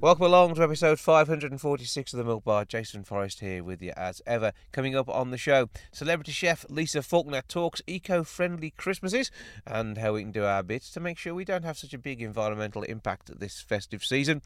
Welcome along to episode 546 of the Milk Bar. Jason Forrest here with you as ever. Coming up on the show, celebrity chef Lisa Faulkner talks eco friendly Christmases and how we can do our bits to make sure we don't have such a big environmental impact this festive season.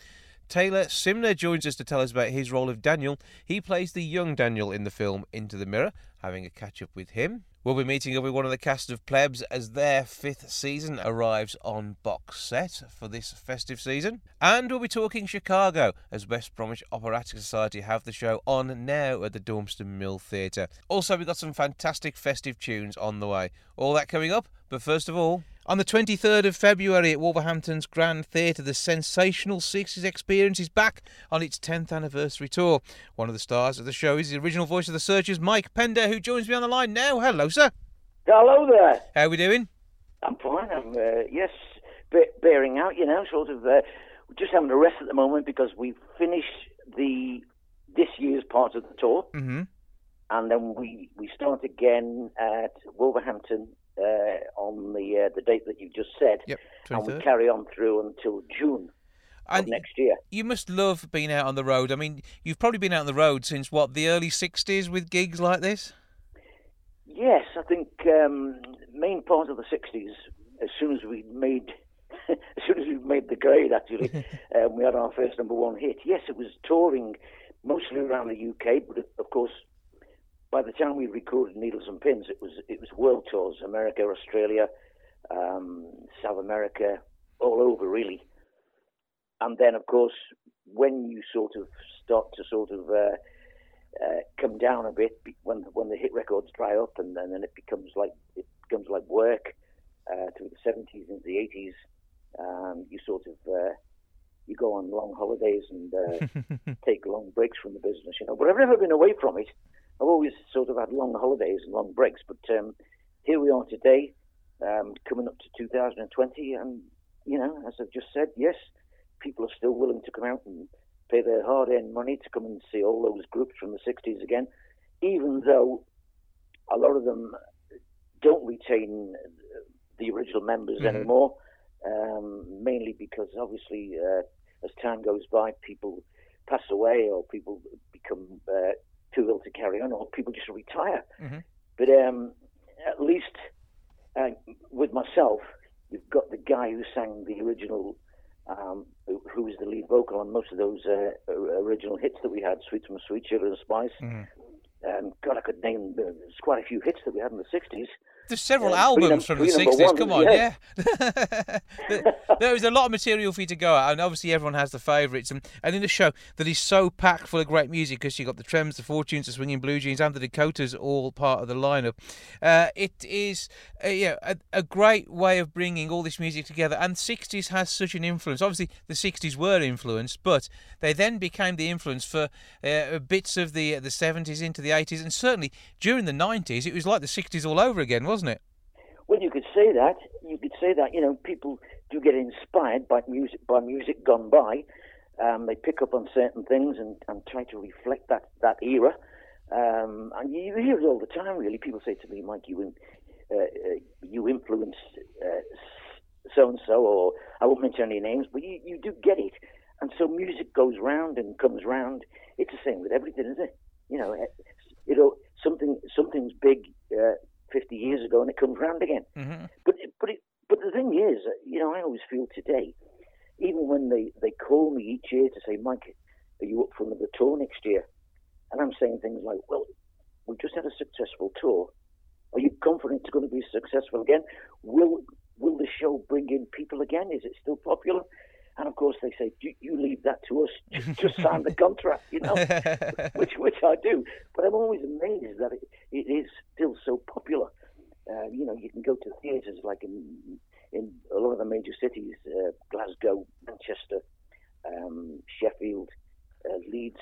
Taylor Simner joins us to tell us about his role of Daniel. He plays the young Daniel in the film Into the Mirror, having a catch up with him. We'll be meeting with one of the cast of Plebs as their fifth season arrives on box set for this festive season. And we'll be talking Chicago as West Bromwich Operatic Society have the show on now at the Dormston Mill Theatre. Also, we've got some fantastic festive tunes on the way. All that coming up, but first of all, on the 23rd of February at Wolverhampton's Grand Theatre, the sensational 60s experience is back on its 10th anniversary tour. One of the stars of the show is the original voice of the Searchers, Mike Pender, who joins me on the line now. Hello, sir. Hello there. How are we doing? I'm fine. I'm uh, yes, be- bearing out. You know, sort of uh, just having a rest at the moment because we finish the this year's part of the tour, Mm-hmm. and then we we start again at Wolverhampton uh, on the uh, the date that you just said, Yep, and we carry on through until June of And next year. you must love being out on the road. I mean, you've probably been out on the road since what the early '60s with gigs like this. Yes, I think um, main part of the '60s. As soon as we made, as soon as we made the grade, actually, um, we had our first number one hit. Yes, it was touring mostly around the UK, but of course, by the time we recorded Needles and Pins, it was it was world tours: America, Australia, um, South America, all over really. And then, of course, when you sort of start to sort of uh, uh, come down a bit when when the hit records dry up, and, then then it becomes like it becomes like work uh, through the seventies and the eighties. Um, you sort of uh, you go on long holidays and uh, take long breaks from the business, you know. But I've never been away from it. I've always sort of had long holidays and long breaks. But um, here we are today, um, coming up to 2020, and you know, as I've just said, yes, people are still willing to come out and pay their hard-earned money to come and see all those groups from the 60s again, even though a lot of them don't retain the original members Mhm. anymore, um, mainly because obviously uh, as time goes by, people pass away or people become uh, too ill to carry on or people just retire. Mhm. But um, at least uh, with myself, you've got the guy who sang the original um, who, who was the lead vocal on most of those uh, original hits that we had, Sweet from Sweet, Sugar and Spice. Mhm. Um, God, I could name, uh, there's quite a few hits that we had in the 60s. There's several Yeah, albums num- from the 60s. ones, Come on, yeah. yeah. There- is a lot of material for you to go at, and obviously everyone has the favourites. And, and in a show that is so packed full of great music, because you've got the Trems, the Fortunes, the Swinging Blue Jeans, and the Dakotas all part of the lineup, uh, it is uh, yeah, a, a great way of bringing all this music together. And 60s has such an influence. Obviously, the 60s were influenced, but they then became the influence for uh, bits of the the 70s into the 80s, and certainly during the 90s, it was like the 60s all over again, wasn't it? Well, you could say that. You could say that. You know, people do get inspired by music, by music gone by. Um, they pick up on certain things and, and try to reflect that that era. Um, and you hear it all the time. Really, people say to me, "Mike, you uh, uh, you influenced so and so," or I won't mention any names, but you, you do get it. And so music goes round and comes round. It's the same with everything, isn't it? You know, you know something something's big uh, 50 years ago and it comes round again. hmm But but it, but the thing is, you know, I always feel today, even when they, they call me each year to say, Mike, are you up for another tour next year? And I'm saying things like, well, we've just had a successful tour. Are you confident it's going to be successful again? Will will the show bring in people again? Is it still popular? And of course, they say, you, you leave that to us. Just, just sign the contract, you know, which which I do. But I'm always amazed that it, it is still so popular. Uh, you know, you can go to theatres like in in a lot of the major cities, uh, Glasgow, Manchester, um, Sheffield, uh, Leeds,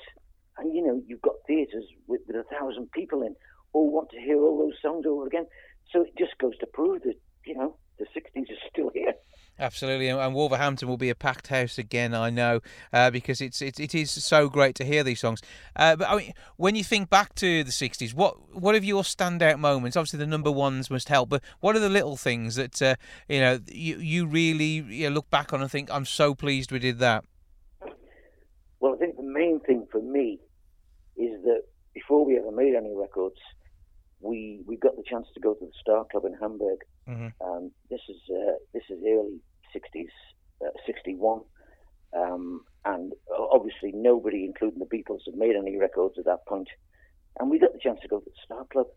and you know you've got theatres with, with a thousand people in, all want to hear all those songs over again. So it just goes to prove that you know the '60s is still here. Absolutely, and Wolverhampton will be a packed house again. I know uh, because it's it, it is so great to hear these songs. Uh, but I mean, when you think back to the '60s, what what are your standout moments? Obviously, the number ones must help, but what are the little things that uh, you know you you really you know, look back on and think, "I'm so pleased we did that." Well, I think the main thing for me is that before we ever made any records, we we got the chance to go to the Star Club in Hamburg. Mm-hmm. Um, this is uh, this is early '60s, uh, '61, um, and obviously nobody, including the Beatles, had made any records at that point. And we got the chance to go to the Star Club,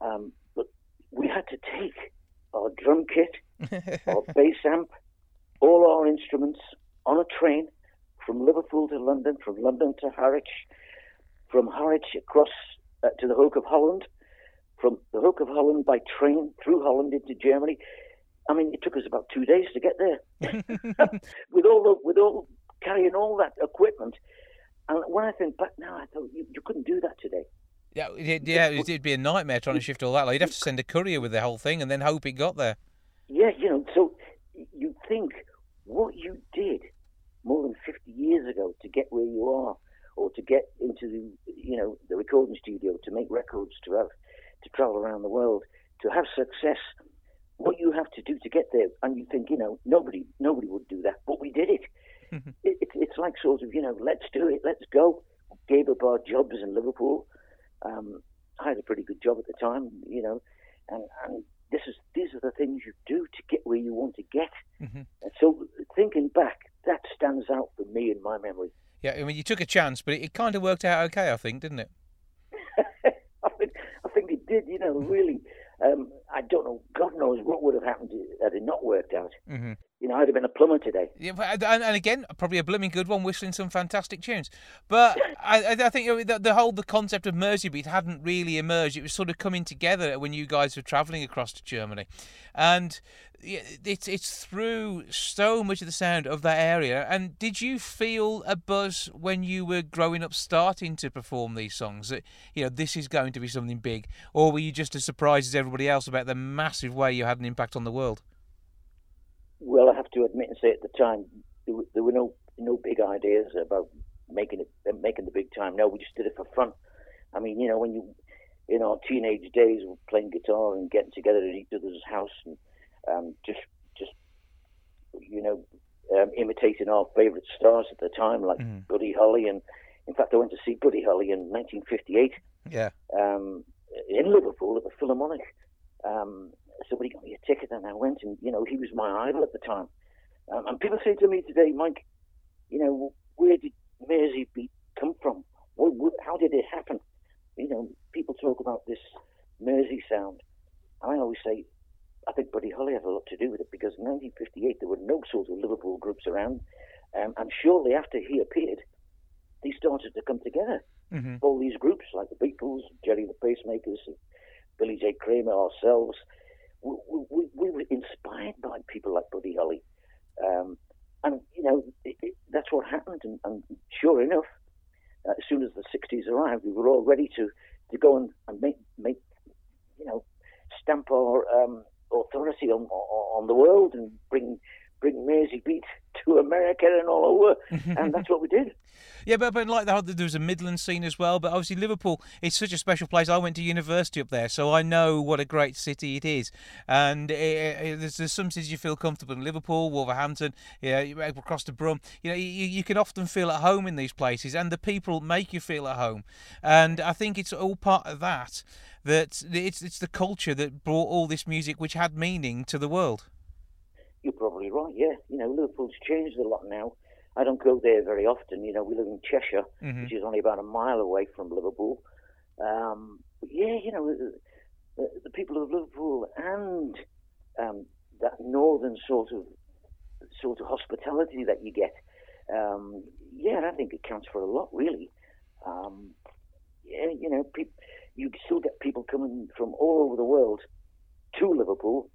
um, but we had to take our drum kit, our bass amp, all our instruments on a train from Liverpool to London, from London to Harwich, from Harwich across uh, to the Hook of Holland, from the Hook of Holland by train through Holland into Germany. I mean, it took us about two days to get there with all the, with all carrying all that equipment. And when I think back now, I thought you, you couldn't do that today. Yeah, it, yeah, it'd be a nightmare trying to shift all that. Like, you'd have to send a courier with the whole thing and then hope it got there. Yeah, you know, so you think what you did more than 50 years ago to get where you are or to get into the, you know, the recording studio, to make records, to have, to travel around the world, to have success, what you have to do to get there. And you think, you know, nobody, nobody would do that, but we did it. It, it it's like sort of, you know, let's do it, let's go. Gave up our jobs in Liverpool. Um, I had a pretty good job at the time, you know, and, and this is these are the things you do to get where you want to get. Mm-hmm. And so thinking back, that stands out for me in my memory. Yeah, I mean, you took a chance, but it, it kind of worked out okay, I think, didn't it? I think I think it did. You know, really. Um, I don't know. God knows what would have happened had it not worked out. Mm-hmm. You know, I'd have been a plumber today. Yeah, and, and again, probably a blooming good one, whistling some fantastic tunes. But I, I think the, the, whole the concept of Merseybeat hadn't really emerged. It was sort of coming together when you guys were travelling across to Germany, and it's it's through so much of the sound of that area. And did you feel a buzz when you were growing up, starting to perform these songs? That you know this is going to be something big, or were you just as surprised as everybody else about the massive way you had an impact on the world? Well, I have to admit and say at the time there were, no no big ideas about making it making the big time. No, we just did it for fun. I mean, you know, when you in our teenage days, we're playing guitar and getting together at each other's house and um, just just you know um, imitating our favourite stars at the time, like mm. Buddy Holly, and in fact, I went to see Buddy Holly in 1958. Yeah. Um, in Liverpool at the Philharmonic. Um, somebody got me a ticket, and I went, and you know, he was my idol at the time. Um, and people say to me today, Mike, you know, where did Mersey Merseybeat come from? What, what, how did it happen? You know, people talk about this Mersey sound. And I always say I think Buddy Holly had a lot to do with it because in 1958 there were no sort of Liverpool groups around, um, and shortly after he appeared, they started to come together. Mm-hmm. All these groups like the Beatles, Gerry the Pacemakers, Billy J. Kramer, ourselves, we, we, we were inspired by people like Buddy Holly. Um, and, you know, it, it, that's what happened. And, and sure enough, uh, as soon as the 60s arrived, we were all ready to, to go and, and make, make, you know, stamp our um, authority on, on the world and bring bring Merseybeat to America and all over, and that's what we did. Yeah, but but like the, there was a Midland scene as well. But obviously Liverpool is such a special place. I went to university up there, so I know what a great city it is. And it, it, there's, there's, some cities you feel comfortable in Liverpool, Wolverhampton, yeah, across the Brum. You know, you, you can often feel at home in these places, and the people make you feel at home. And I think it's all part of that that it's it's the culture that brought all this music, which had meaning to the world. You're probably right. Yeah, you know, Liverpool's changed a lot now. I don't go there very often. You know, we live in Cheshire, mm-hmm. which is only about a mile away from Liverpool. Um, but yeah, you know, the, the, people of Liverpool and um, that northern sort of sort of hospitality that you get. Um, yeah, I think it counts for a lot, really. Um, yeah, you know, people you still get people coming from all over the world to Liverpool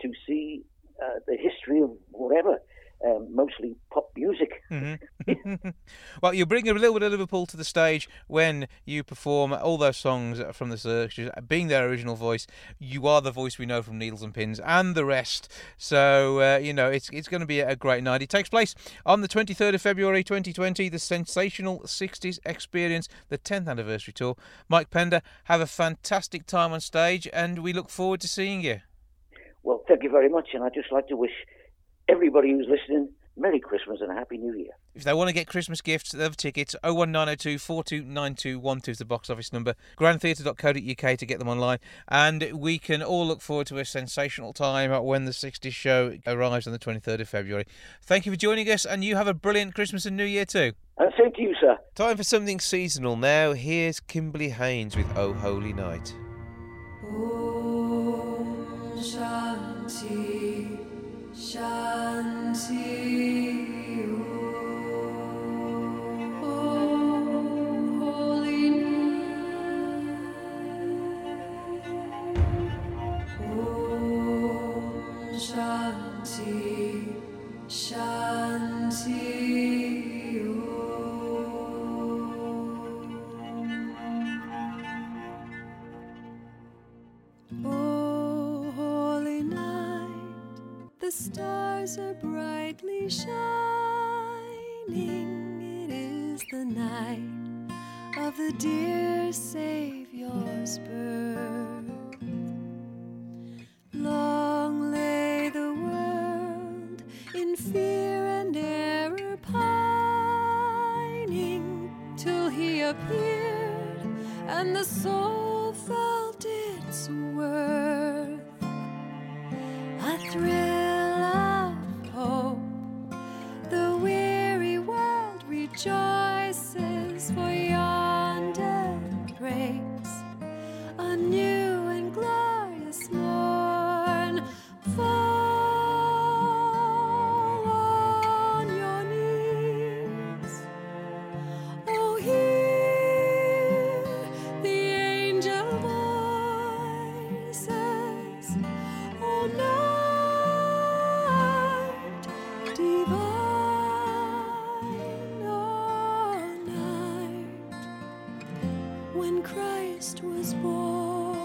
to see uh, the history of whatever, um, mostly pop music. Mm-hmm. well, you bring a little bit of Liverpool to the stage when you perform all those songs from the Searchers. Being their original voice, you are the voice we know from Needles and Pins and the rest. So, uh, you know, it's, it's going to be a great night. It takes place on the 23rd of February 2020, the Sensational 60s Experience, the 10th anniversary tour. Mike Pender, have a fantastic time on stage and we look forward to seeing you. Well, thank you very much. And I'd just like to wish everybody who's listening Merry Christmas and a Happy New Year. If they want to get Christmas gifts, they have tickets 01902 429212 is the box office number. grandtheatre.co.uk to get them online. And we can all look forward to a sensational time when the 60s show arrives on the 23rd of February. Thank you for joining us, and you have a brilliant Christmas and New Year too. And thank you, sir. Time for something seasonal now. Here's Kimberly Haynes with Oh Holy Night. Om Shanti Shanti. The stars are brightly shining. It is the night of the dear Savior's when Christ was born.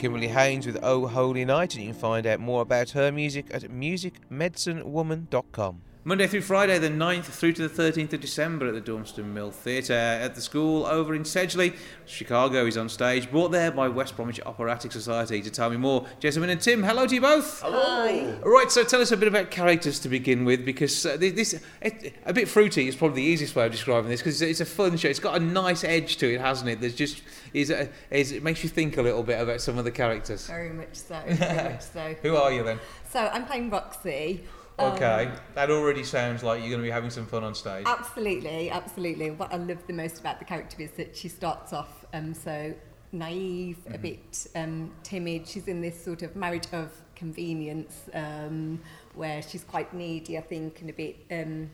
Kimberly Haynes with Oh Holy Night, and you can find out more about her music at musicmedicinewoman.com. Monday through Friday, the 9th through to the 13th of December at the Dormston Mill Theatre at the school over in Sedgley. Chicago is on stage, brought there by West Bromwich Operatic Society. To tell me more, Jessamine and Tim, hello to you both. Hello. Right, so tell us a bit about characters to begin with, because uh, this, it, a bit fruity is probably the easiest way of describing this, because it's, a fun show. It's got a nice edge to it, hasn't it? There's just is, a, is it makes you think a little bit about some of the characters. Very much so. Very much so. Who are you then? So I'm playing Roxy. Okay, Um, that already sounds like you're going to be having some fun on stage. absolutely, absolutely. What I love the most about the character is that she starts off um, so naive, a bit um, timid. She's in this sort of marriage of convenience um, where she's quite needy, I think, and a bit. Um,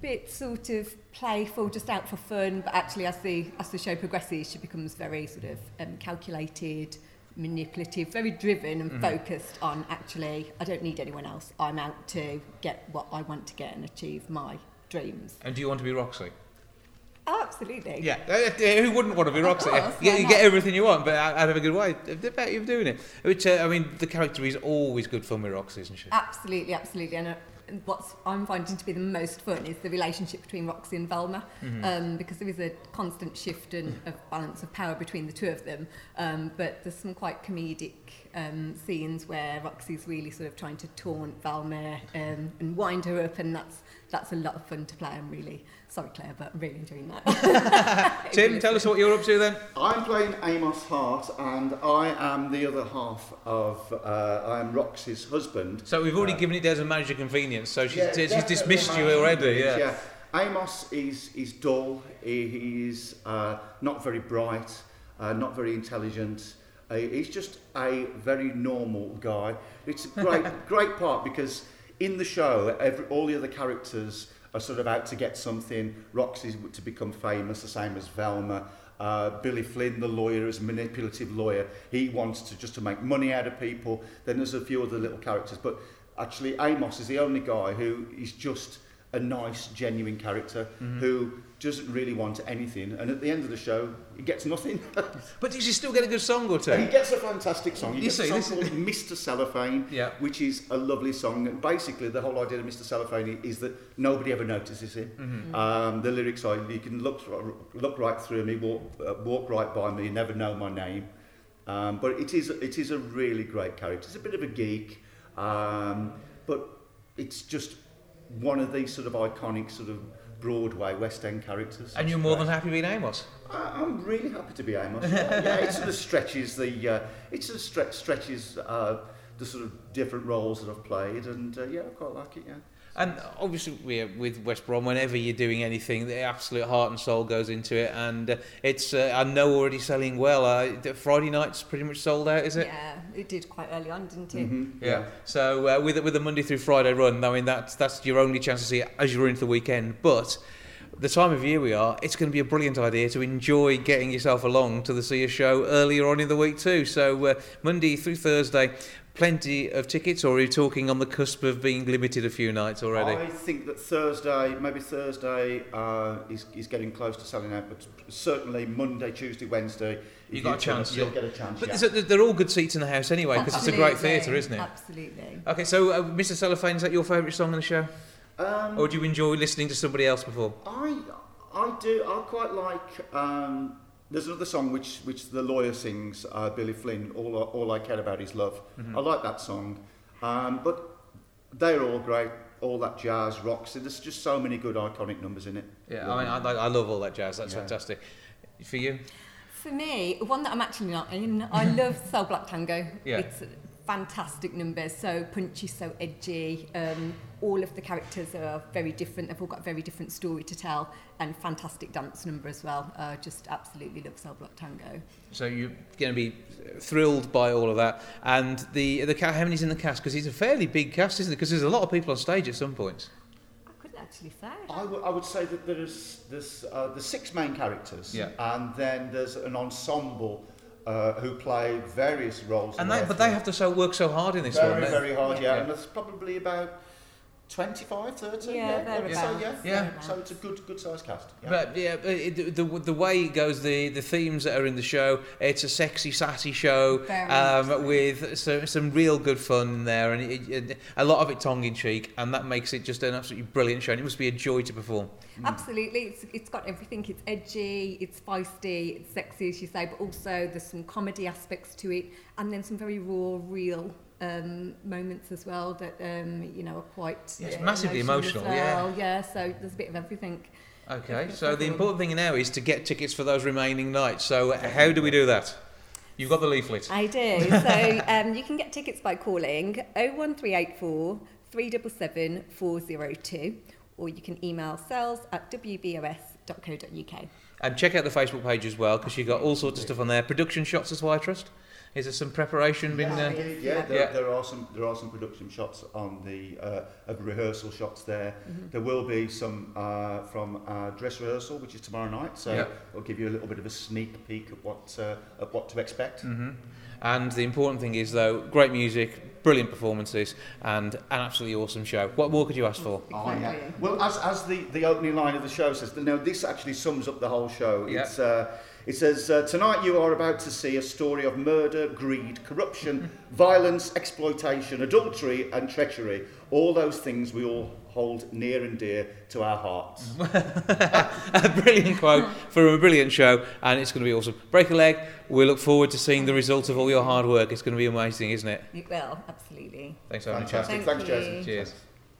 bit sort of playful, just out for fun, but actually as the as the show progresses, she becomes very sort of um, calculated, manipulative, very driven and focused on actually I don't need anyone else. I'm out to get what I want to get and achieve my dreams. And do you want to be Roxy? Oh, absolutely. Yeah, Uh, uh, who wouldn't want to be Roxy? course, you, you not? get everything you want, but out of a good way. I bet you're doing it. Which uh, I mean, the character is always good fun with Roxy, isn't she? Absolutely, absolutely. And what's I'm finding to be the most fun is the relationship between Roxy and Velma, um, because there is a constant shift and of balance of power between the two of them. Um, but there's some quite comedic um, scenes where Roxy's really sort of trying to taunt Velma um, and wind her up, and that's that's a lot of fun to play. I'm really sorry, Claire, but I'm really enjoying that. Tim, tell us what you're up to then. I'm playing Amos Hart, and I am the other half of. Uh, I am Roxy's husband. So we've already Uh, given it as a marriage of convenience. So she's, Yeah, she's dismissed you already. husband, Yeah. Amos is is dull. He, he's uh, not very bright, uh, not very intelligent. Uh, he's just a very normal guy. It's a great great part because in the show, every, all the other characters are sort of out to get something. Roxy's to become famous, the same as Velma. Uh, Billy Flynn, the lawyer, is a manipulative lawyer. He wants to just to make money out of people. Then there's a few other little characters, but actually Amos is the only guy who is just a nice, genuine character who doesn't really want anything. And at the end of the show, he gets nothing. But did you still get a good song or two? And he gets a fantastic song. He You gets see, a song called Mr. Cellophane, Yeah. which is a lovely song. And basically, the whole idea of Mr. Cellophane is that nobody ever notices him. Mm-hmm. Um, the lyrics are, you can look, look right through me, walk, uh, walk right by me, never know my name. Um, but it is, it is a really great character. It's a bit of a geek, um, but it's just one of these sort of iconic sort of Broadway West End characters. And you're more than happy being Amos. I- I'm really happy to be Amos. Yeah, yeah it sort of stretches the, uh, it sort of stre- stretches uh, the sort of different roles that I've played, and uh, yeah, I quite like it. Yeah. And obviously, with West Brom, whenever you're doing anything, the absolute heart and soul goes into it. And uh, it's, uh, I know, already selling well. Uh, Friday night's pretty much sold out, is it? Yeah, it did quite early on, didn't it? Mm-hmm. Yeah. So uh, with with the Monday through Friday run, I mean that's that's your only chance to see it as you're into the weekend. But the time of year we are, it's going to be a brilliant idea to enjoy getting yourself along to the see a show earlier on in the week too. So uh, Monday through Thursday, plenty of tickets, or are you talking on the cusp of being limited a few nights already? I think that Thursday, maybe Thursday, uh, is, is getting close to selling out, but certainly Monday, Tuesday, Wednesday, You if got a turn chance, up, You'll get a chance. But yeah. a- they're all good seats in the house anyway, because it's a great theatre, isn't it? Absolutely. Okay, so uh, Mr. Cellophane, is that your favourite song in the show, Um, or do you enjoy listening to somebody else before? I I do. I quite like. Um, there's another song which which the lawyer sings, uh, Billy Flynn. All I- all I care about is love. I like that song, um, but they're all great. All that jazz, rocks. There's just so many good iconic numbers in it. Yeah, I mean, I, I love all that jazz. That's Yeah. fantastic. For you? For me, one that I'm actually not in, I love Cell Block Tango. Yeah. It's a fantastic numbers, so punchy, so edgy. Um, all of the characters are very different. They've all got a very different story to tell, and fantastic dance number as well. Uh, just absolutely love Cell Block Tango. So you're going to be thrilled by all of that. And the the ca- how many's in the cast? Because it's a fairly big cast, isn't it? Because there's a lot of people on stage at some points. I couldn't actually say. I would- I would say that there's there's uh, the six main characters, Yeah. and then there's an ensemble uh, who play various roles. And they, but they have to so work so hard in this very one. don't- very hard, yeah. Yeah. And there's probably about 25, 30? Yeah, I would say, thereabouts, yeah. Yeah. So it's a good good sized cast. Yeah. But yeah, but it, the, the way it goes, the, the themes that are in the show, it's a sexy, sassy show Very much so. um, with some, some real good fun in there, and it, it, a lot of it tongue in cheek, and that makes it just an absolutely brilliant show. And it must be a joy to perform. Absolutely, it's, it's got everything. It's edgy, it's feisty, it's sexy, as you say, but also there's some comedy aspects to it, and then some very raw, real um, moments as well that um, you know are quite. Yeah, it's uh, massively as emotional, yeah. well. yeah. So there's a bit of everything. Okay, so the important thing now is to get tickets for those remaining nights. So how do we do that? You've got the leaflet. I do. So um, you can get tickets by calling 01384 377 402, or you can email sales at wbos.co.uk. And check out the Facebook page as well, because you've got all sorts of stuff on there. Production shots as well, I trust. Is there some preparation been there? indeed, yeah, there, Yeah. there are some there are some production shots on the uh, of rehearsal shots there. Mm-hmm. There will be some uh, from our dress rehearsal, which is tomorrow night. So Yeah. we'll give you a little bit of a sneak peek of what uh, of what to expect. hmm And the important thing is, though, great music, brilliant performances, and an absolutely awesome show. What more could you ask for? Oh, yeah. Well, as, as the, the opening line of the show says, now this actually sums up the whole show. Yeah. It's, uh, it says, uh, Tonight you are about to see a story of murder, greed, corruption, violence, exploitation, adultery, and treachery. All those things we all hold near and dear to our hearts. a brilliant quote from a brilliant show, and it's going to be awesome. Break a leg. We look forward to seeing the result of all your hard work. It's going to be amazing, isn't it? It will, absolutely. Thanks so much. Fantastic. Thank Thanks, you. Jason. Cheers.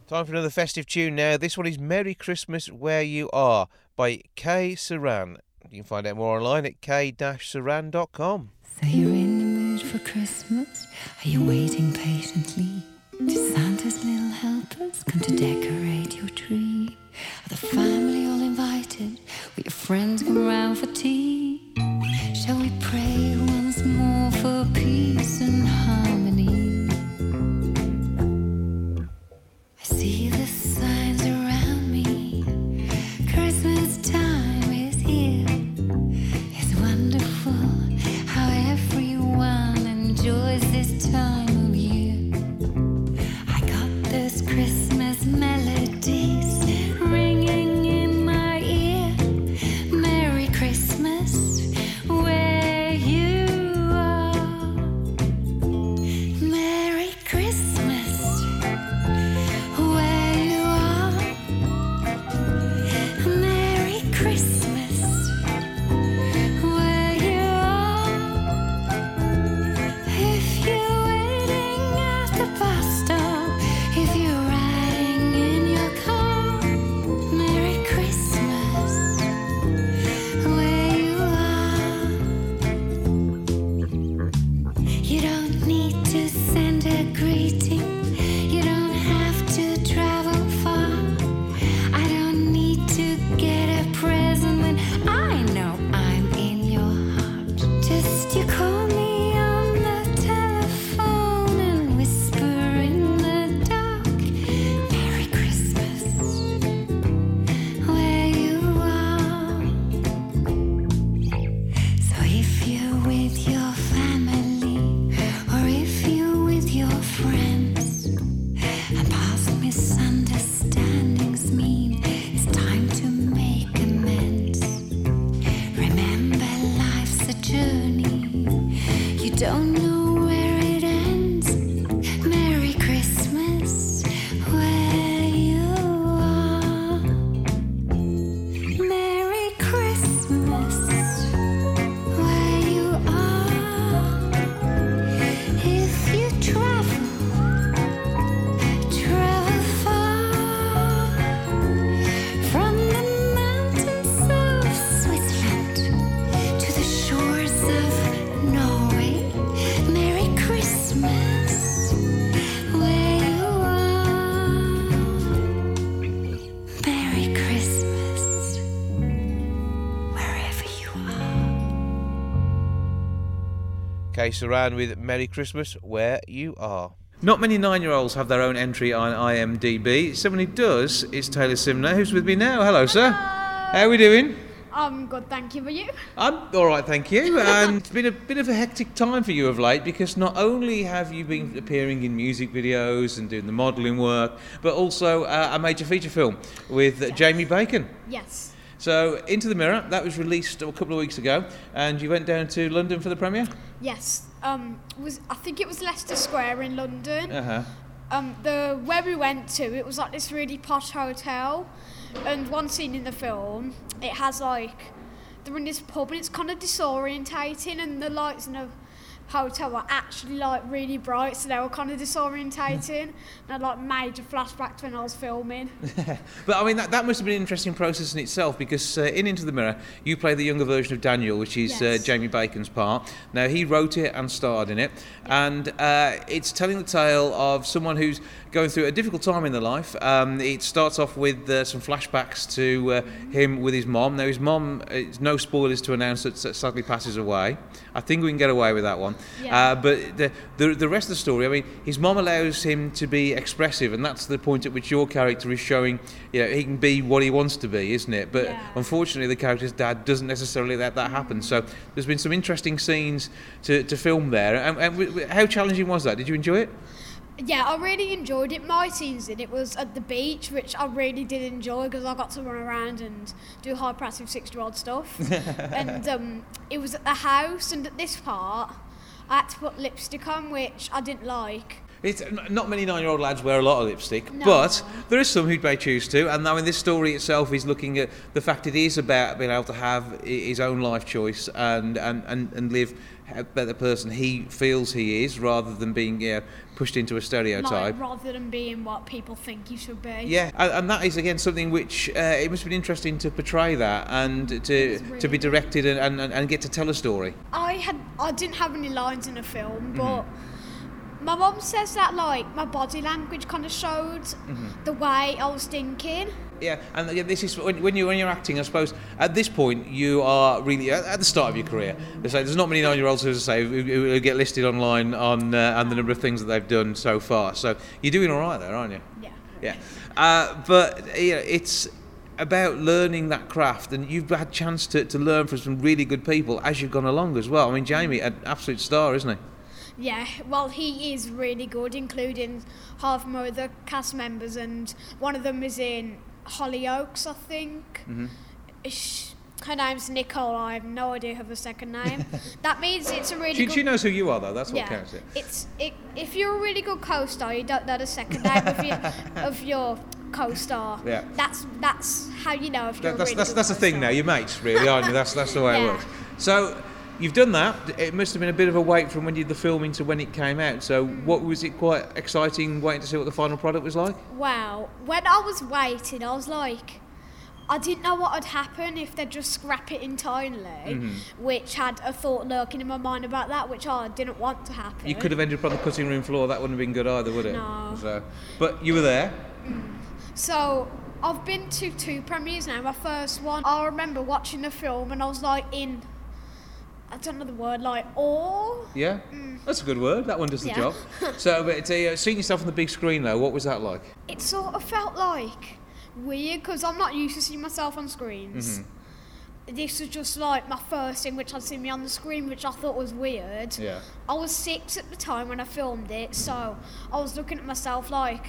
Time for another festive tune now. This one is Merry Christmas Where You Are by Kay Saran. You can find out more online at k-saran.com. So you're in the mood for Christmas? Are you waiting patiently? Do Santa's little helpers come to decorate your tree? Are the family all invited? Will your friends come round for tea? Shall we pray once more for peace and Kay Saran with Merry Christmas Where You Are. Not many nine-year-olds have their own entry on IMDb. Someone who does is Taylor Simner, who's with me now. Hello, sir. How are we doing? I'm good, thank you. For you? I'm all right, thank you. And it's been a bit of a hectic time for you of late because not only have you been appearing in music videos and doing the modelling work, but also uh, a major feature film with uh, Jamie Bacon. Yes. So, Into the Mirror, that was released a couple of weeks ago, and you went down to London for the premiere? Yes. Um, was I think it was Leicester Square in London. Uh huh. Um, the where we went to, it was like this really posh hotel, and one scene in the film, it has like they're in this pub and it's kind of disorientating, and the lights in the hotel were actually like really bright, so they were kind of disorientating, and I had like major flashbacks when I was filming. But I mean, that, that must have been an interesting process in itself because uh, in Into the Mirror, you play the younger version of Daniel, which is uh, Jamie Bacon's part. Now, he wrote it and starred in it, and uh, it's telling the tale of someone who's going through a difficult time in their life. Um, it starts off with uh, some flashbacks to uh, him with his mom. Now, his mom, uh, it's no spoilers to announce that sadly passes away. I think we can get away with that one. Yeah. Uh, but the, the, the rest of the story, I mean, his mom allows him to be expressive, and that's the point at which your character is showing, you know, he can be what he wants to be, isn't it? But Yeah. unfortunately, the character's dad doesn't necessarily let that happen. So there's been some interesting scenes to, to film there. And, and w- w- how challenging was that? Did you enjoy it? Yeah, I really enjoyed it. My scenes in it was at the beach, which I really did enjoy because I got to run around and do high passive six year old stuff. and um, it was at the house, and at this part, I had to put lipstick on, which I didn't like. It's not many nine-year-old lads wear a lot of lipstick, No. but there is some who may choose to. And now, in this story itself, is looking at the fact it is about being able to have his own life choice and and, and, and live the person he feels he is, rather than being yeah, pushed into a stereotype. Like, rather than being what people think you should be. Yeah, and, and that is again something which uh, it must have been interesting to portray that and to really to be directed and, and, and get to tell a story. I had I didn't have any lines in the film, Mm-hmm. My mum says that like my body language kind of showed Mm-hmm. the way I was thinking. Yeah, and this is when, when you when you're acting. I suppose at this point you are really at, the start of your career. They say there's not many nine-year-olds who say who, who who get listed online on uh, and the number of things that they've done so far. So you're doing all right there, aren't you? Yeah. Yeah, uh, but you know, it's about learning that craft, and you've had chance to, to learn from some really good people as you've gone along as well. I mean, Jamie, an absolute star, isn't he? Yeah, well, he is really good, including half my other cast members, and one of them is in Hollyoaks, I think. Mm-hmm. Her name's Nicole. I have no idea of her second name. that means it's a really She, good. she knows who you are, though. That's what yeah, counts. It. it's it, if you're a really good co-star, you don't know the second name of your of your co-star. Yeah. That's that's how you know if you're That, that's a really that's, good that's the thing now. You're mates, really, aren't you? That's that's the way it works. So you've done that. It must have been a bit of a wait from when you did the filming to when it came out. So what was it quite exciting waiting to see what the final product was like? Wow. When I was waiting, I was like, I didn't know what would happen if they'd just scrap it entirely, Mm-hmm. which had a thought lurking in my mind about that, which I didn't want to happen. You could have ended up on the cutting room floor. That wouldn't have been good either, would it? No. So, but you were there. So I've been to two premieres now. My first one, I remember watching the film and I was like in, I don't know the word, like awe. Yeah, that's a good word. That one does the Yeah. job. So, but uh, seeing yourself on the big screen though, what was that like? It sort of felt like weird because I'm not used to seeing myself on screens. Mm-hmm. This was just like my first thing, which I'd seen me on the screen, which I thought was weird. Yeah. I was six at the time when I filmed it, so I was looking at myself like,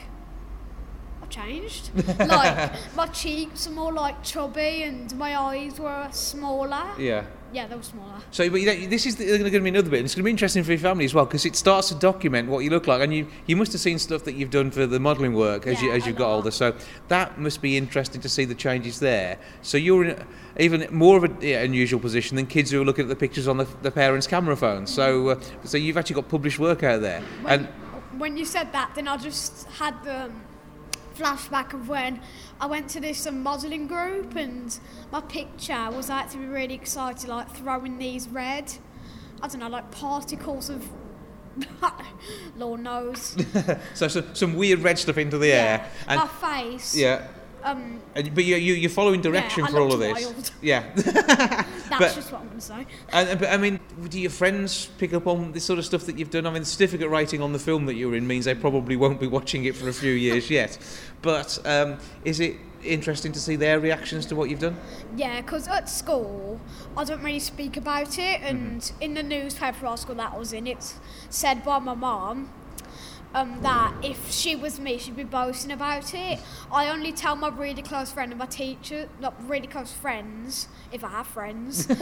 I've changed. like my cheeks are more like chubby, and my eyes were smaller. Yeah. Yeah, they were smaller. So, but you know, this is going to be another bit, and it's going to be interesting for your family as well because it starts to document what you look like, and you you must have seen stuff that you've done for the modelling work as you Yeah, as you've got older. So that must be interesting to see the changes there. So you're in even more of an yeah, unusual position than kids who are looking at the pictures on the, the parents' camera phones. So uh, so you've actually got published work out there, When, and when you said that, then I just had the flashback of when I went to this um, modelling group and my picture was like to be really excited, like throwing these red, I don't know, like particles of. Lord knows. so some, some weird red stuff into the air, and my face. yeah. Um, but you, you, you're following direction I for all of this. wild. Yeah. that's But- just what I'm going to say. And, but I mean, do your friends pick up on this sort of stuff that you've done? I mean, the certificate rating on the film that you're in means they probably won't be watching it for a few years yet. But um, is it interesting to see their reactions to what you've done? Yeah, because at school I don't really speak about it, and in the newspaper school that I was in, it's said by my mum um, that if she was me, she'd be boasting about it. I only tell my really close friend and my teacher, not really close friends, if I have friends.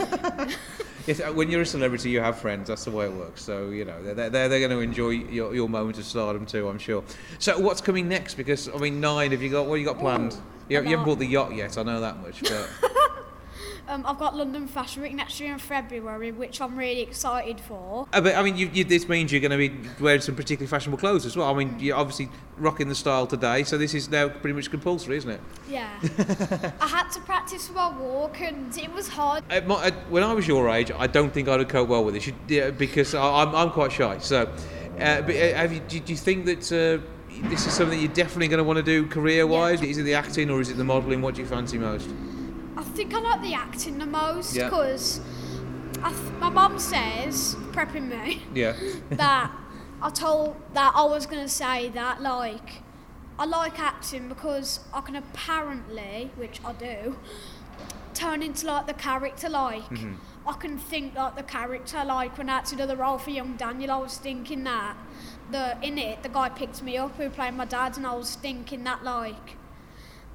Yes, uh, when you're a celebrity, you have friends. That's the way it works. So you know they're they're, they're going to enjoy your, your moment of stardom too. I'm sure. So what's coming next? Because I mean, nine. Have you got what have you got planned? you, you haven't bought the yacht yet. I know that much. But um, I've got London Fashion Week next year in February, which I'm really excited for. Uh, but I mean, you, you, this means you're going to be wearing some particularly fashionable clothes as well. I mean, you're obviously rocking the style today, so this is now pretty much compulsory, isn't it? Yeah. I had to practice for my walk, and it was hard. At my, at, when I was your age, I don't think I'd have coped well with this you, yeah, because I, I'm, I'm quite shy. So, uh, but uh, have you, do, do you think that uh, this is something that you're definitely going to want to do career-wise? Is it the acting or is it the modelling? What do you fancy most? I think I like the acting the most Yeah. because my mum says, prepping me, Yeah. that I told that I was going to say that like I like acting because I can apparently, which I do, turn into like the character like Mm-hmm. I can think like the character like when I had to do the role for young Daniel I was thinking that the in it the guy picked me up who played my dad and I was thinking that like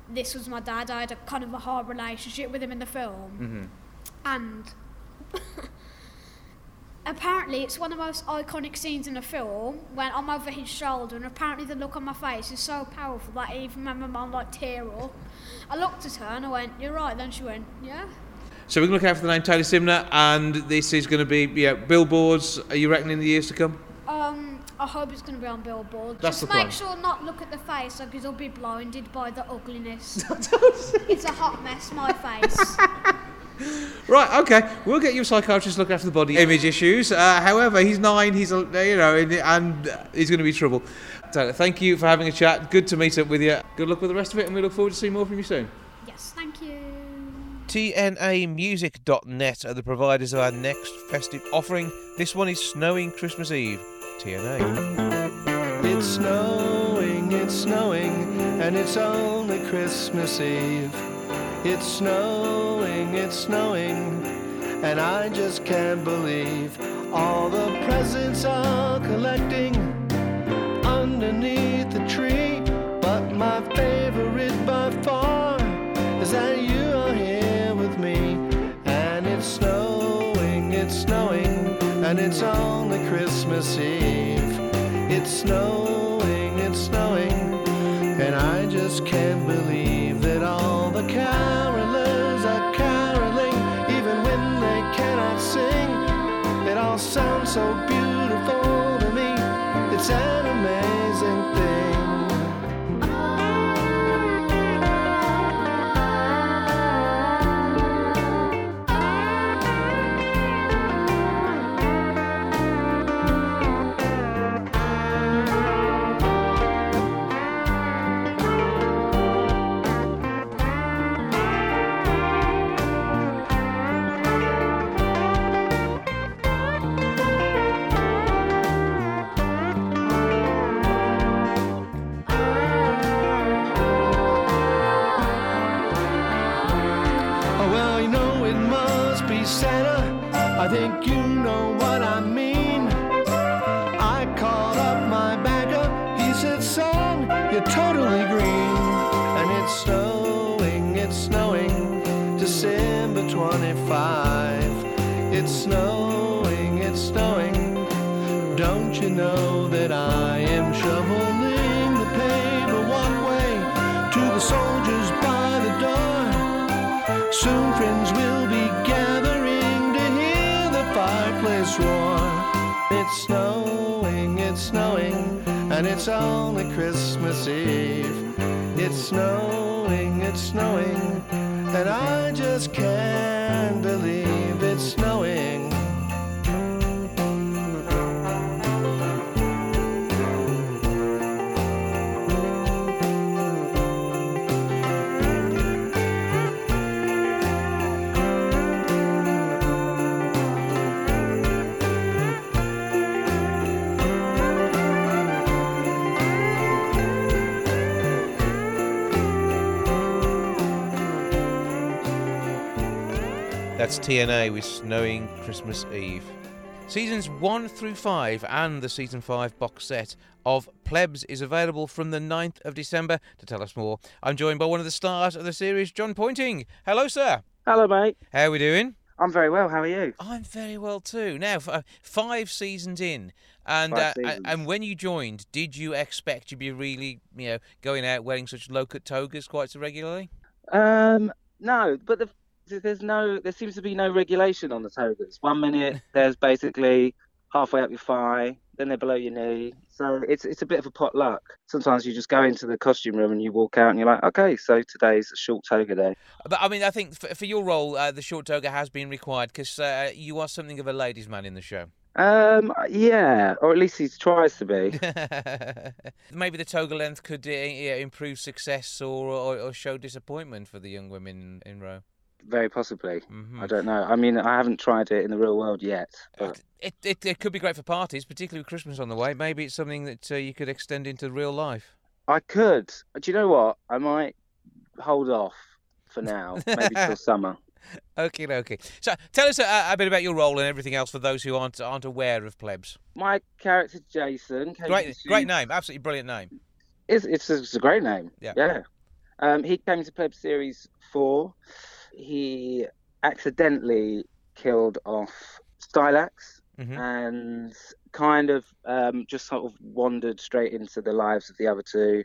this was my dad I had a kind of a hard relationship with him in the film mm-hmm. and apparently it's one of the most iconic scenes in the film when I'm over his shoulder and apparently the look on my face is so powerful that I even made my mum like tear up. I looked at her and I went, You're right, then she went, Yeah. So we're going to look out for the name Taylor Simner, and this is going to be yeah billboards. Are you reckoning in the years to come? I hope it's gonna be on billboard. That's Just the make plan. sure not look at the face because I'll be blinded by the ugliness. it's a hot mess, my face. Right, okay. We'll get you a psychiatrist to look after the body image issues. Uh, however, he's nine. He's a, you know, and, and uh, he's going to be trouble. Taylor, thank you for having a chat. Good to meet up with you. Good luck with the rest of it, and we look forward to seeing more from you soon. yes, thank you. TNAmusic.net are the providers of our next festive offering. This one is Snowing Christmas Eve. TNA. It's snowing, it's snowing, and it's only Christmas Eve. It's snowing, it's snowing, and I just can't believe all the presents are collecting underneath the tree. But my favorite by far is that you and it's only Christmas Eve. It's snowing, it's snowing, and I just can't believe that all the carolers are caroling, even when they cannot sing. It all sounds so beautiful to me. It's an amazing thing. That's TNA with Snowing Christmas Eve. Seasons 1 through 5 and the Season 5 box set of Plebs is available from the 9th of December. To tell us more, I'm joined by one of the stars of the series, Jon Pointing. Hello, sir. Hello, mate. How are we doing? I'm very well. How are you? I'm very well too. Now, uh, five seasons in, and uh, seasons. and- when you joined, did you expect to be really, you know, going out wearing such low-cut togas quite so regularly? Um, no, but the, there's no, there seems to be no regulation on the togas. One minute there's basically halfway up your thigh, then they're below your knee. So it's it's a bit of a pot luck. Sometimes you just go into the costume room and you walk out and you're like, okay, so today's a short toga day. But I mean, I think for, for your role, uh, the short toga has been required because uh, you are something of a ladies' man in the show. Um, yeah, or at least he tries to be. Maybe the toga length could uh, improve success or, or or show disappointment for the young women in row. Very possibly. Mhm. I don't know. I mean, I haven't tried it in the real world yet, but It, it it could be great for parties, particularly with Christmas on the way. Maybe it's something that uh, you could extend into real life. I could. Do you know what? I might hold off for now, maybe till summer. Okay, okay. So tell us a, a bit about your role and everything else for those who aren't aren't aware of plebs. My character Jason. came Great, to- great name, absolutely brilliant name. It's, it's, a, it's a great name. Yeah. Yeah. Um, he came to Pleb Series 4. He accidentally killed off Stylax Mhm. and kind of um, just sort of wandered straight into the lives of the other two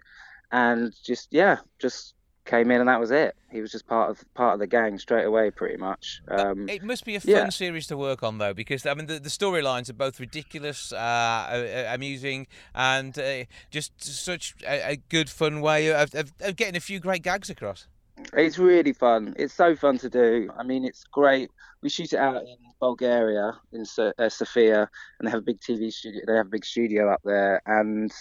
and just, yeah, just came in and that was it. He was just part of part of the gang straight away, pretty much. Um, It must be a fun yeah. series to work on though, because I mean the, the storylines are both ridiculous, uh, uh, amusing, and uh, just such a, a good fun way of, of, of getting a few great gags across. It's really fun. It's so fun to do. I mean, it's great. We shoot it out in Bulgaria, in So- uh, Sofia, and they have a big TV studio. They have a big studio up there, and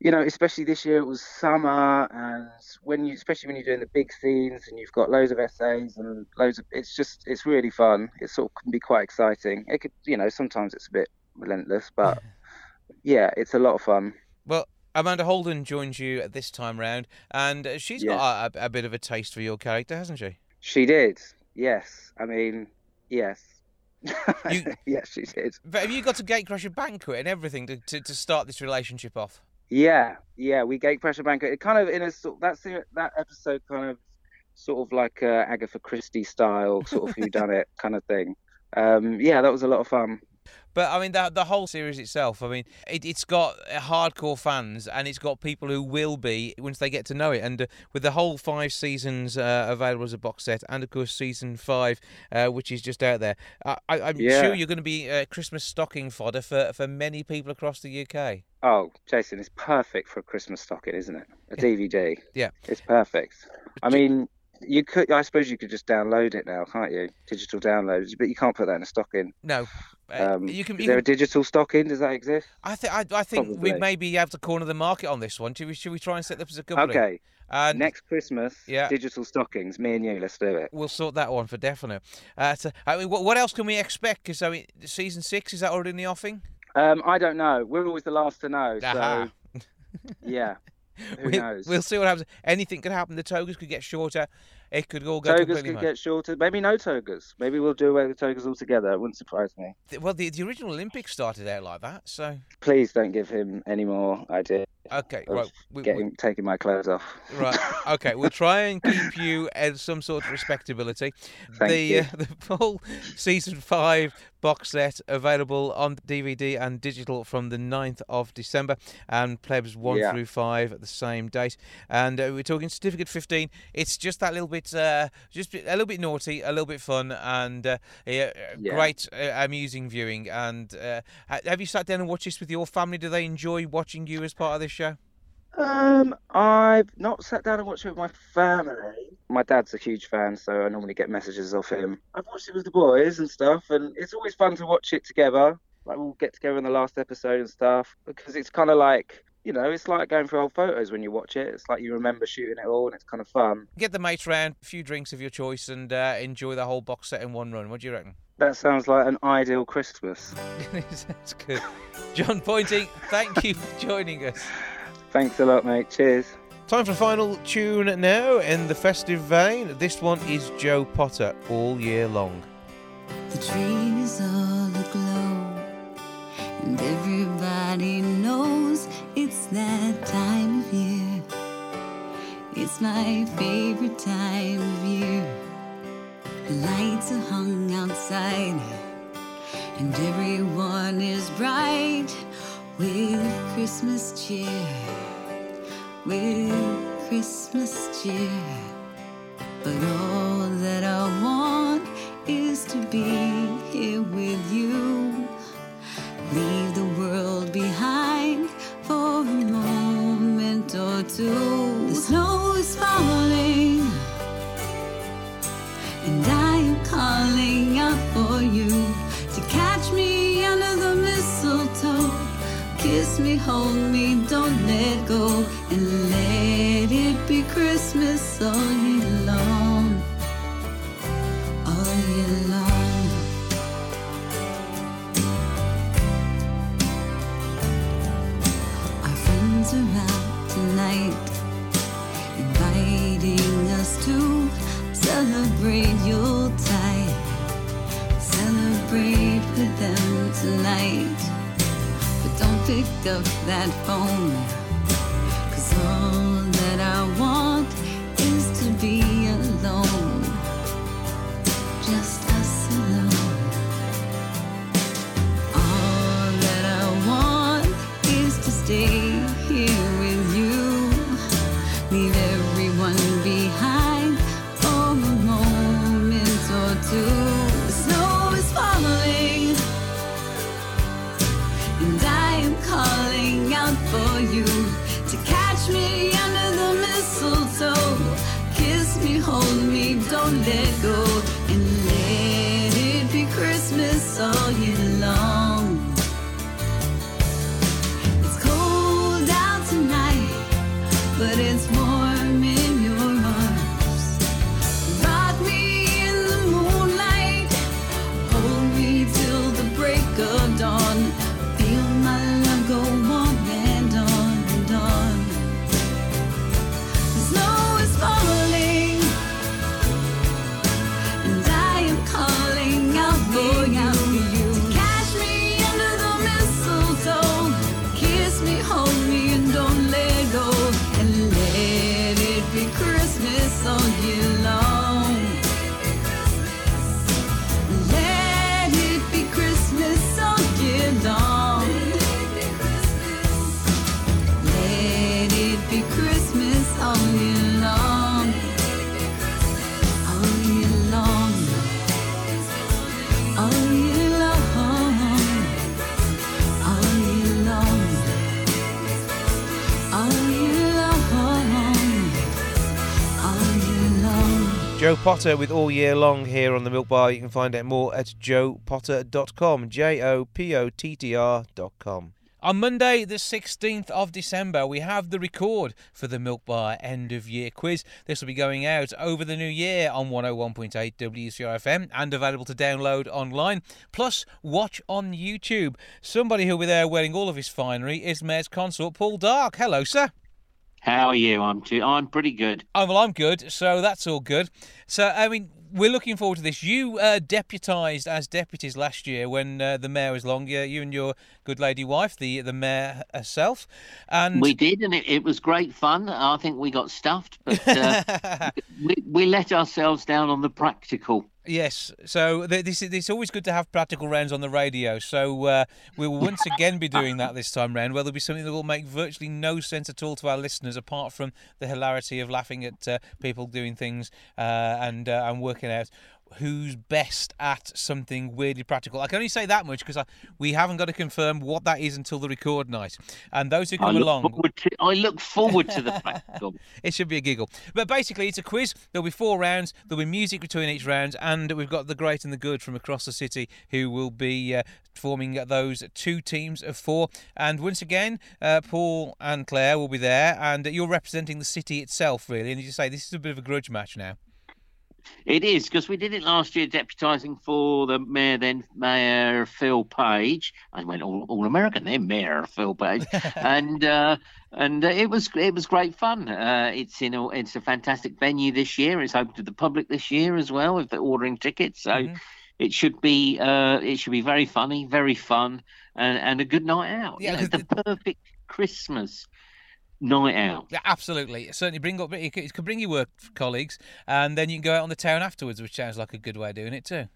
you know, especially this year, it was summer, and when you, especially when you're doing the big scenes, and you've got loads of essays and loads of, it's just, it's really fun. It sort of can be quite exciting. It could, you know, sometimes it's a bit relentless, but yeah, it's a lot of fun. Well, Amanda Holden joins you this time round, and she's got a, a bit of a taste for your character, hasn't she? She did, yes. I mean, yes. You- yes, she did. But have you got a banquet and everything to, to, to start this relationship off? Yeah, yeah, we gate pressure banquet. It kind of in a sort that's that episode kind of sort of like uh, Agatha Christie style sort of who done it kind of thing. Um, yeah, that was a lot of fun. But I mean, the the whole series itself. I mean, it, it's got uh, hardcore fans, and it's got people who will be once they get to know it. And uh, with the whole five seasons uh, available as a box set, and of course season five, uh, which is just out there, I, I, I'm Yeah. sure you're going to be uh, Christmas stocking fodder for for many people across the UK. Oh, Jason, it's perfect for a Christmas stocking, isn't it? A DVD. Yeah. It's perfect. I mean, you could. I suppose you could just download it now, can't you? Digital downloads, but you can't put that in a stocking. No, uh, Um, you can. is you there can- a digital stocking? Does that exist? I think I, I think we may be able to corner the market on this one. Should we, should we try and set this as a company? Okay. And Next Christmas, Yeah. digital stockings. Me and you, let's do it. We'll sort that one for definite. Uh, so, I mean, what, what else can we expect? Because I mean, season six is that already in the offing? Um, I don't know. We're always the last to know. So, yeah. Who we'll, knows? We'll see what happens. Anything could happen. The togas could get shorter. It could all go togas could get shorter. Maybe no togas. Maybe we'll do away with togas altogether. It wouldn't surprise me. Well, the, the original Olympics started out like that. So Please don't give him any more idea okay, right, we, we- getting taking my clothes off. right, okay. We'll try and keep you at some sort of respectability. Thank the you. Uh, the full season five box set available on DVD and digital from the 9th of December, and plebs one Yeah. through five at the same date. And uh, we're talking certificate 15. It's just that little bit, uh, just a little bit naughty, a little bit fun, and uh, yeah, Yeah. great, uh, amusing viewing. And uh, have you sat down and watched this with your family? Do they enjoy watching you as part of this show? Um, I've not sat down and watched it with my family. My dad's a huge fan, so I normally get messages off him. I've watched it with the boys and stuff, and it's always fun to watch it together. Like we'll get together in the last episode and stuff because it's kind of like you know, it's like going through old photos when you watch it. It's like you remember shooting it all, and it's kind of fun. Get the mates round, a few drinks of your choice, and uh, enjoy the whole box set in one run. What do you reckon? That sounds like an ideal Christmas. That's good. Jon Pointing, thank you for joining us. Thanks a lot, mate. Cheers. Time for the final tune now in the festive vein. This one is Joe Potter, All Year Long. The trees all aglow, and everybody knows it's that time of year. It's my favorite time of year. The lights are hung outside, and everyone is bright with Christmas cheer. With Christmas cheer. But all that I want is to be here with you. Two. The snow is falling, and I am calling out for you to catch me under the mistletoe. Kiss me, hold me, don't let go, and let it be Christmas all year Potter with All Year Long here on the Milk Bar. You can find out more at joepotter.com. J O P O T T R.com. On Monday, the 16th of December, we have the record for the Milk Bar end of year quiz. This will be going out over the new year on 101.8 WCRFM and available to download online, plus watch on YouTube. Somebody who'll be there wearing all of his finery is Mayor's Consort Paul Dark. Hello, sir. How are you? I'm too, I'm pretty good. Oh, well, I'm good, so that's all good. So, I mean, we're looking forward to this. You uh, deputised as deputies last year when uh, the mayor was long. You and your good lady wife, the the mayor herself, and We did, and it, it was great fun. I think we got stuffed, but uh, we, we let ourselves down on the practical. Yes, so th- this is it's always good to have practical rounds on the radio. So uh, we will once again be doing that this time round. Where there'll be something that will make virtually no sense at all to our listeners, apart from the hilarity of laughing at uh, people doing things uh, and uh, and working out who's best at something weirdly practical. I can only say that much because we haven't got to confirm what that is until the record night. And those who come look, along, to, I look forward to the practical. it should be a giggle. But basically, it's a quiz. There'll be four rounds. There'll be music between each round, and we've got the great and the good from across the city who will be uh, forming those two teams of four. And once again, uh, Paul and Claire will be there, and you're representing the city itself, really. And as you say, this is a bit of a grudge match now. It is because we did it last year, deputising for the mayor then, Mayor Phil Page. I went all, all American then, Mayor Phil Page, and uh, and uh, it was it was great fun. Uh, it's in a, it's a fantastic venue this year. It's open to the public this year as well if they're ordering tickets. So Mm-hmm. it should be uh, it should be very funny, very fun, and, and a good night out. Yeah, You know, the perfect Christmas night out. Yeah, absolutely. Certainly bring up it could bring your work colleagues, and then you can go out on the town afterwards, which sounds like a good way of doing it too.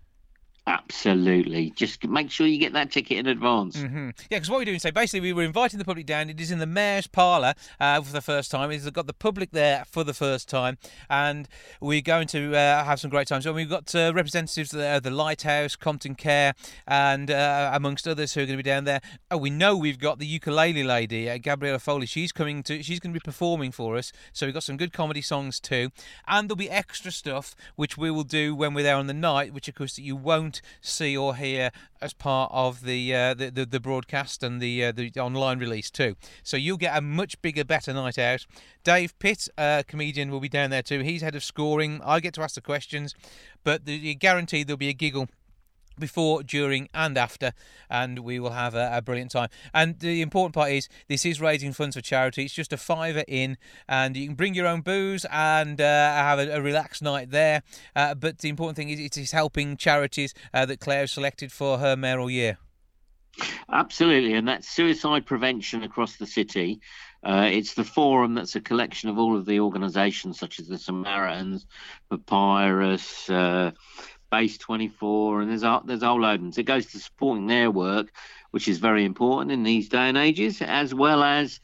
Absolutely. Just make sure you get that ticket in advance. hmm Yeah, because what we're doing, so basically we were inviting the public down. It is in the mayor's parlour uh, for the first time. It's got the public there for the first time, and we're going to uh, have some great times. So we've got uh, representatives there, the Lighthouse, Compton Care, and uh, amongst others who are going to be down there. Oh, we know we've got the ukulele lady, uh, Gabriella Foley. She's coming to. She's going to be performing for us. So we've got some good comedy songs too, and there'll be extra stuff which we will do when we're there on the night, which of course you won't see or hear as part of the uh, the, the the broadcast and the uh, the online release too. So you'll get a much bigger, better night out. Dave Pitt, uh, comedian, will be down there too. He's head of scoring. I get to ask the questions, but the, you guaranteed there'll be a giggle before, during, and after, and we will have a, a brilliant time. And the important part is this is raising funds for charity. It's just a fiver in, and you can bring your own booze and uh, have a, a relaxed night there. Uh, but the important thing is it is helping charities uh, that Claire has selected for her mayoral year. Absolutely, and that's suicide prevention across the city. Uh, it's the forum that's a collection of all of the organisations such as the Samaritans, Papyrus, uh, Base 24, and there's a, there's a whole load. of them. So It goes to supporting their work, which is very important in these day and ages, as well as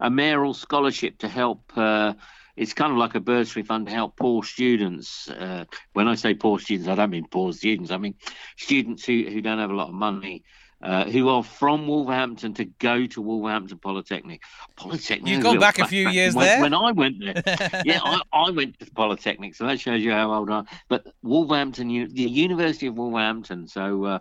a mayoral scholarship to help. Uh, it's kind of like a bursary fund to help poor students. Uh, when I say poor students, I don't mean poor students. I mean students who, who don't have a lot of money, uh, who are from Wolverhampton to go to Wolverhampton Polytechnic. Polytechnic. You've gone back a few years when, there. When I went there, yeah, I, I went to Polytechnic, so that shows you how old I am. But Wolverhampton, the University of Wolverhampton. So. Uh,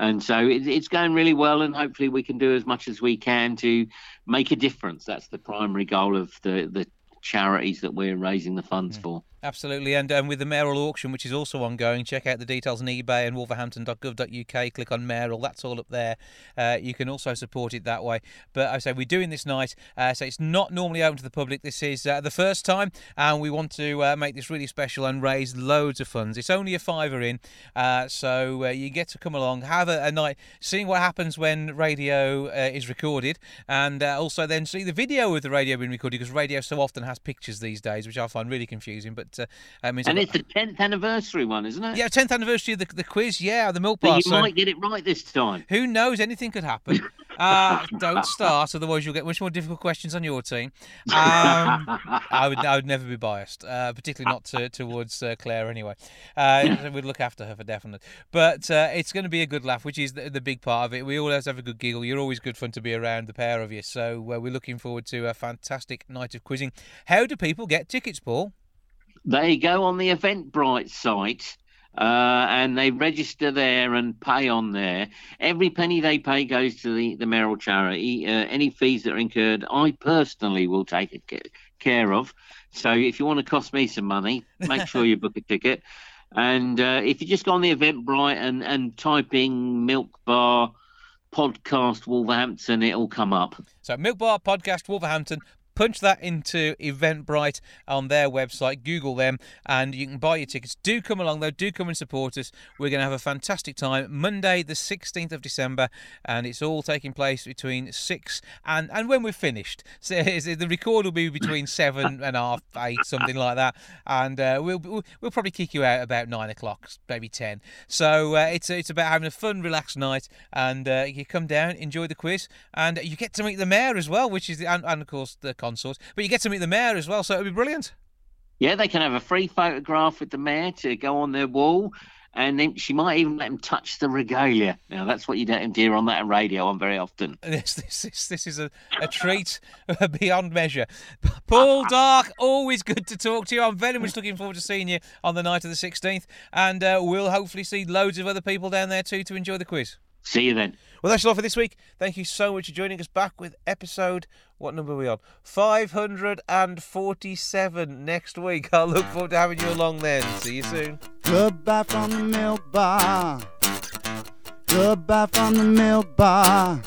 and so it, it's going really well, and hopefully we can do as much as we can to make a difference. That's the primary goal of the the charities that we're raising the funds for. Absolutely, and um, with the mayoral auction, which is also ongoing, check out the details on eBay and wolverhampton.gov.uk. Click on mayoral, that's all up there. Uh, you can also support it that way. But I say we're doing this night, uh, so it's not normally open to the public. This is uh, the first time, and we want to uh, make this really special and raise loads of funds. It's only a fiver in, uh, so uh, you get to come along, have a, a night, seeing what happens when radio is recorded, and also then see the video of the radio being recorded because radio so often has pictures these days, which I find really confusing. But uh, it means And it's the 10th anniversary one, isn't it? yeah, 10th anniversary of the, the quiz. Yeah, the milk bar. you so might get it right this time. Who knows? Anything could happen. Uh, don't start, otherwise you'll get much more difficult questions on your team. Um, I would, I would never be biased, uh, particularly not to, towards uh, Claire anyway. Uh, we'd look after her for definite. But uh, it's going to be a good laugh, which is the, the big part of it. We always have a good giggle. You're always good fun to be around the pair of you. So uh, we're looking forward to a fantastic night of quizzing. How do people get tickets, Paul? They go on the Eventbrite site uh, and they register there and pay on there. Every penny they pay goes to the, the mayoral charity. Uh, any fees that are incurred, I personally will take care of. So if you want to cost me some money, make sure you book a ticket. And uh, if you just go on the Eventbrite and, and type in Milk Bar Podcast Wolverhampton, it'll come up. So Milk Bar Podcast Wolverhampton. Punch that into Eventbrite on their website. Google them, and you can buy your tickets. Do come along though. Do come and support us. We're going to have a fantastic time. Monday, the 16th of December, and it's all taking place between six and and when we're finished. So the record will be between 7 and half 8, something like that, and uh, we'll we'll probably kick you out about nine o'clock, maybe ten. So uh, it's it's about having a fun, relaxed night, and uh, you come down, enjoy the quiz, and you get to meet the mayor as well, which is the, and, and of course the consort. But you get to meet the mayor as well, so it'll be brilliant. Yeah, they can have a free photograph with the mayor to go on their wall, and then she might even let him touch the regalia. Now, that's what you don't hear on that radio on very often. This this is this is a, a treat beyond measure. Paul Dark, always good to talk to you. I'm very much looking forward to seeing you on the night of the 16th, and uh, we'll hopefully see loads of other people down there too to enjoy the quiz. See you then. Well, that's all for this week. Thank you so much for joining us back with episode. What number are we on? 547 next week. I look forward to having you along then. See you soon. Goodbye from the milk bar. Goodbye from the milk bar.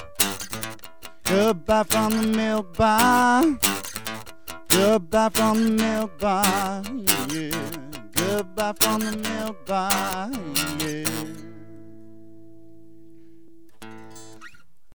Goodbye from the milk bar. Goodbye from the milk bar. Yeah. Goodbye from the milk bar. Yeah.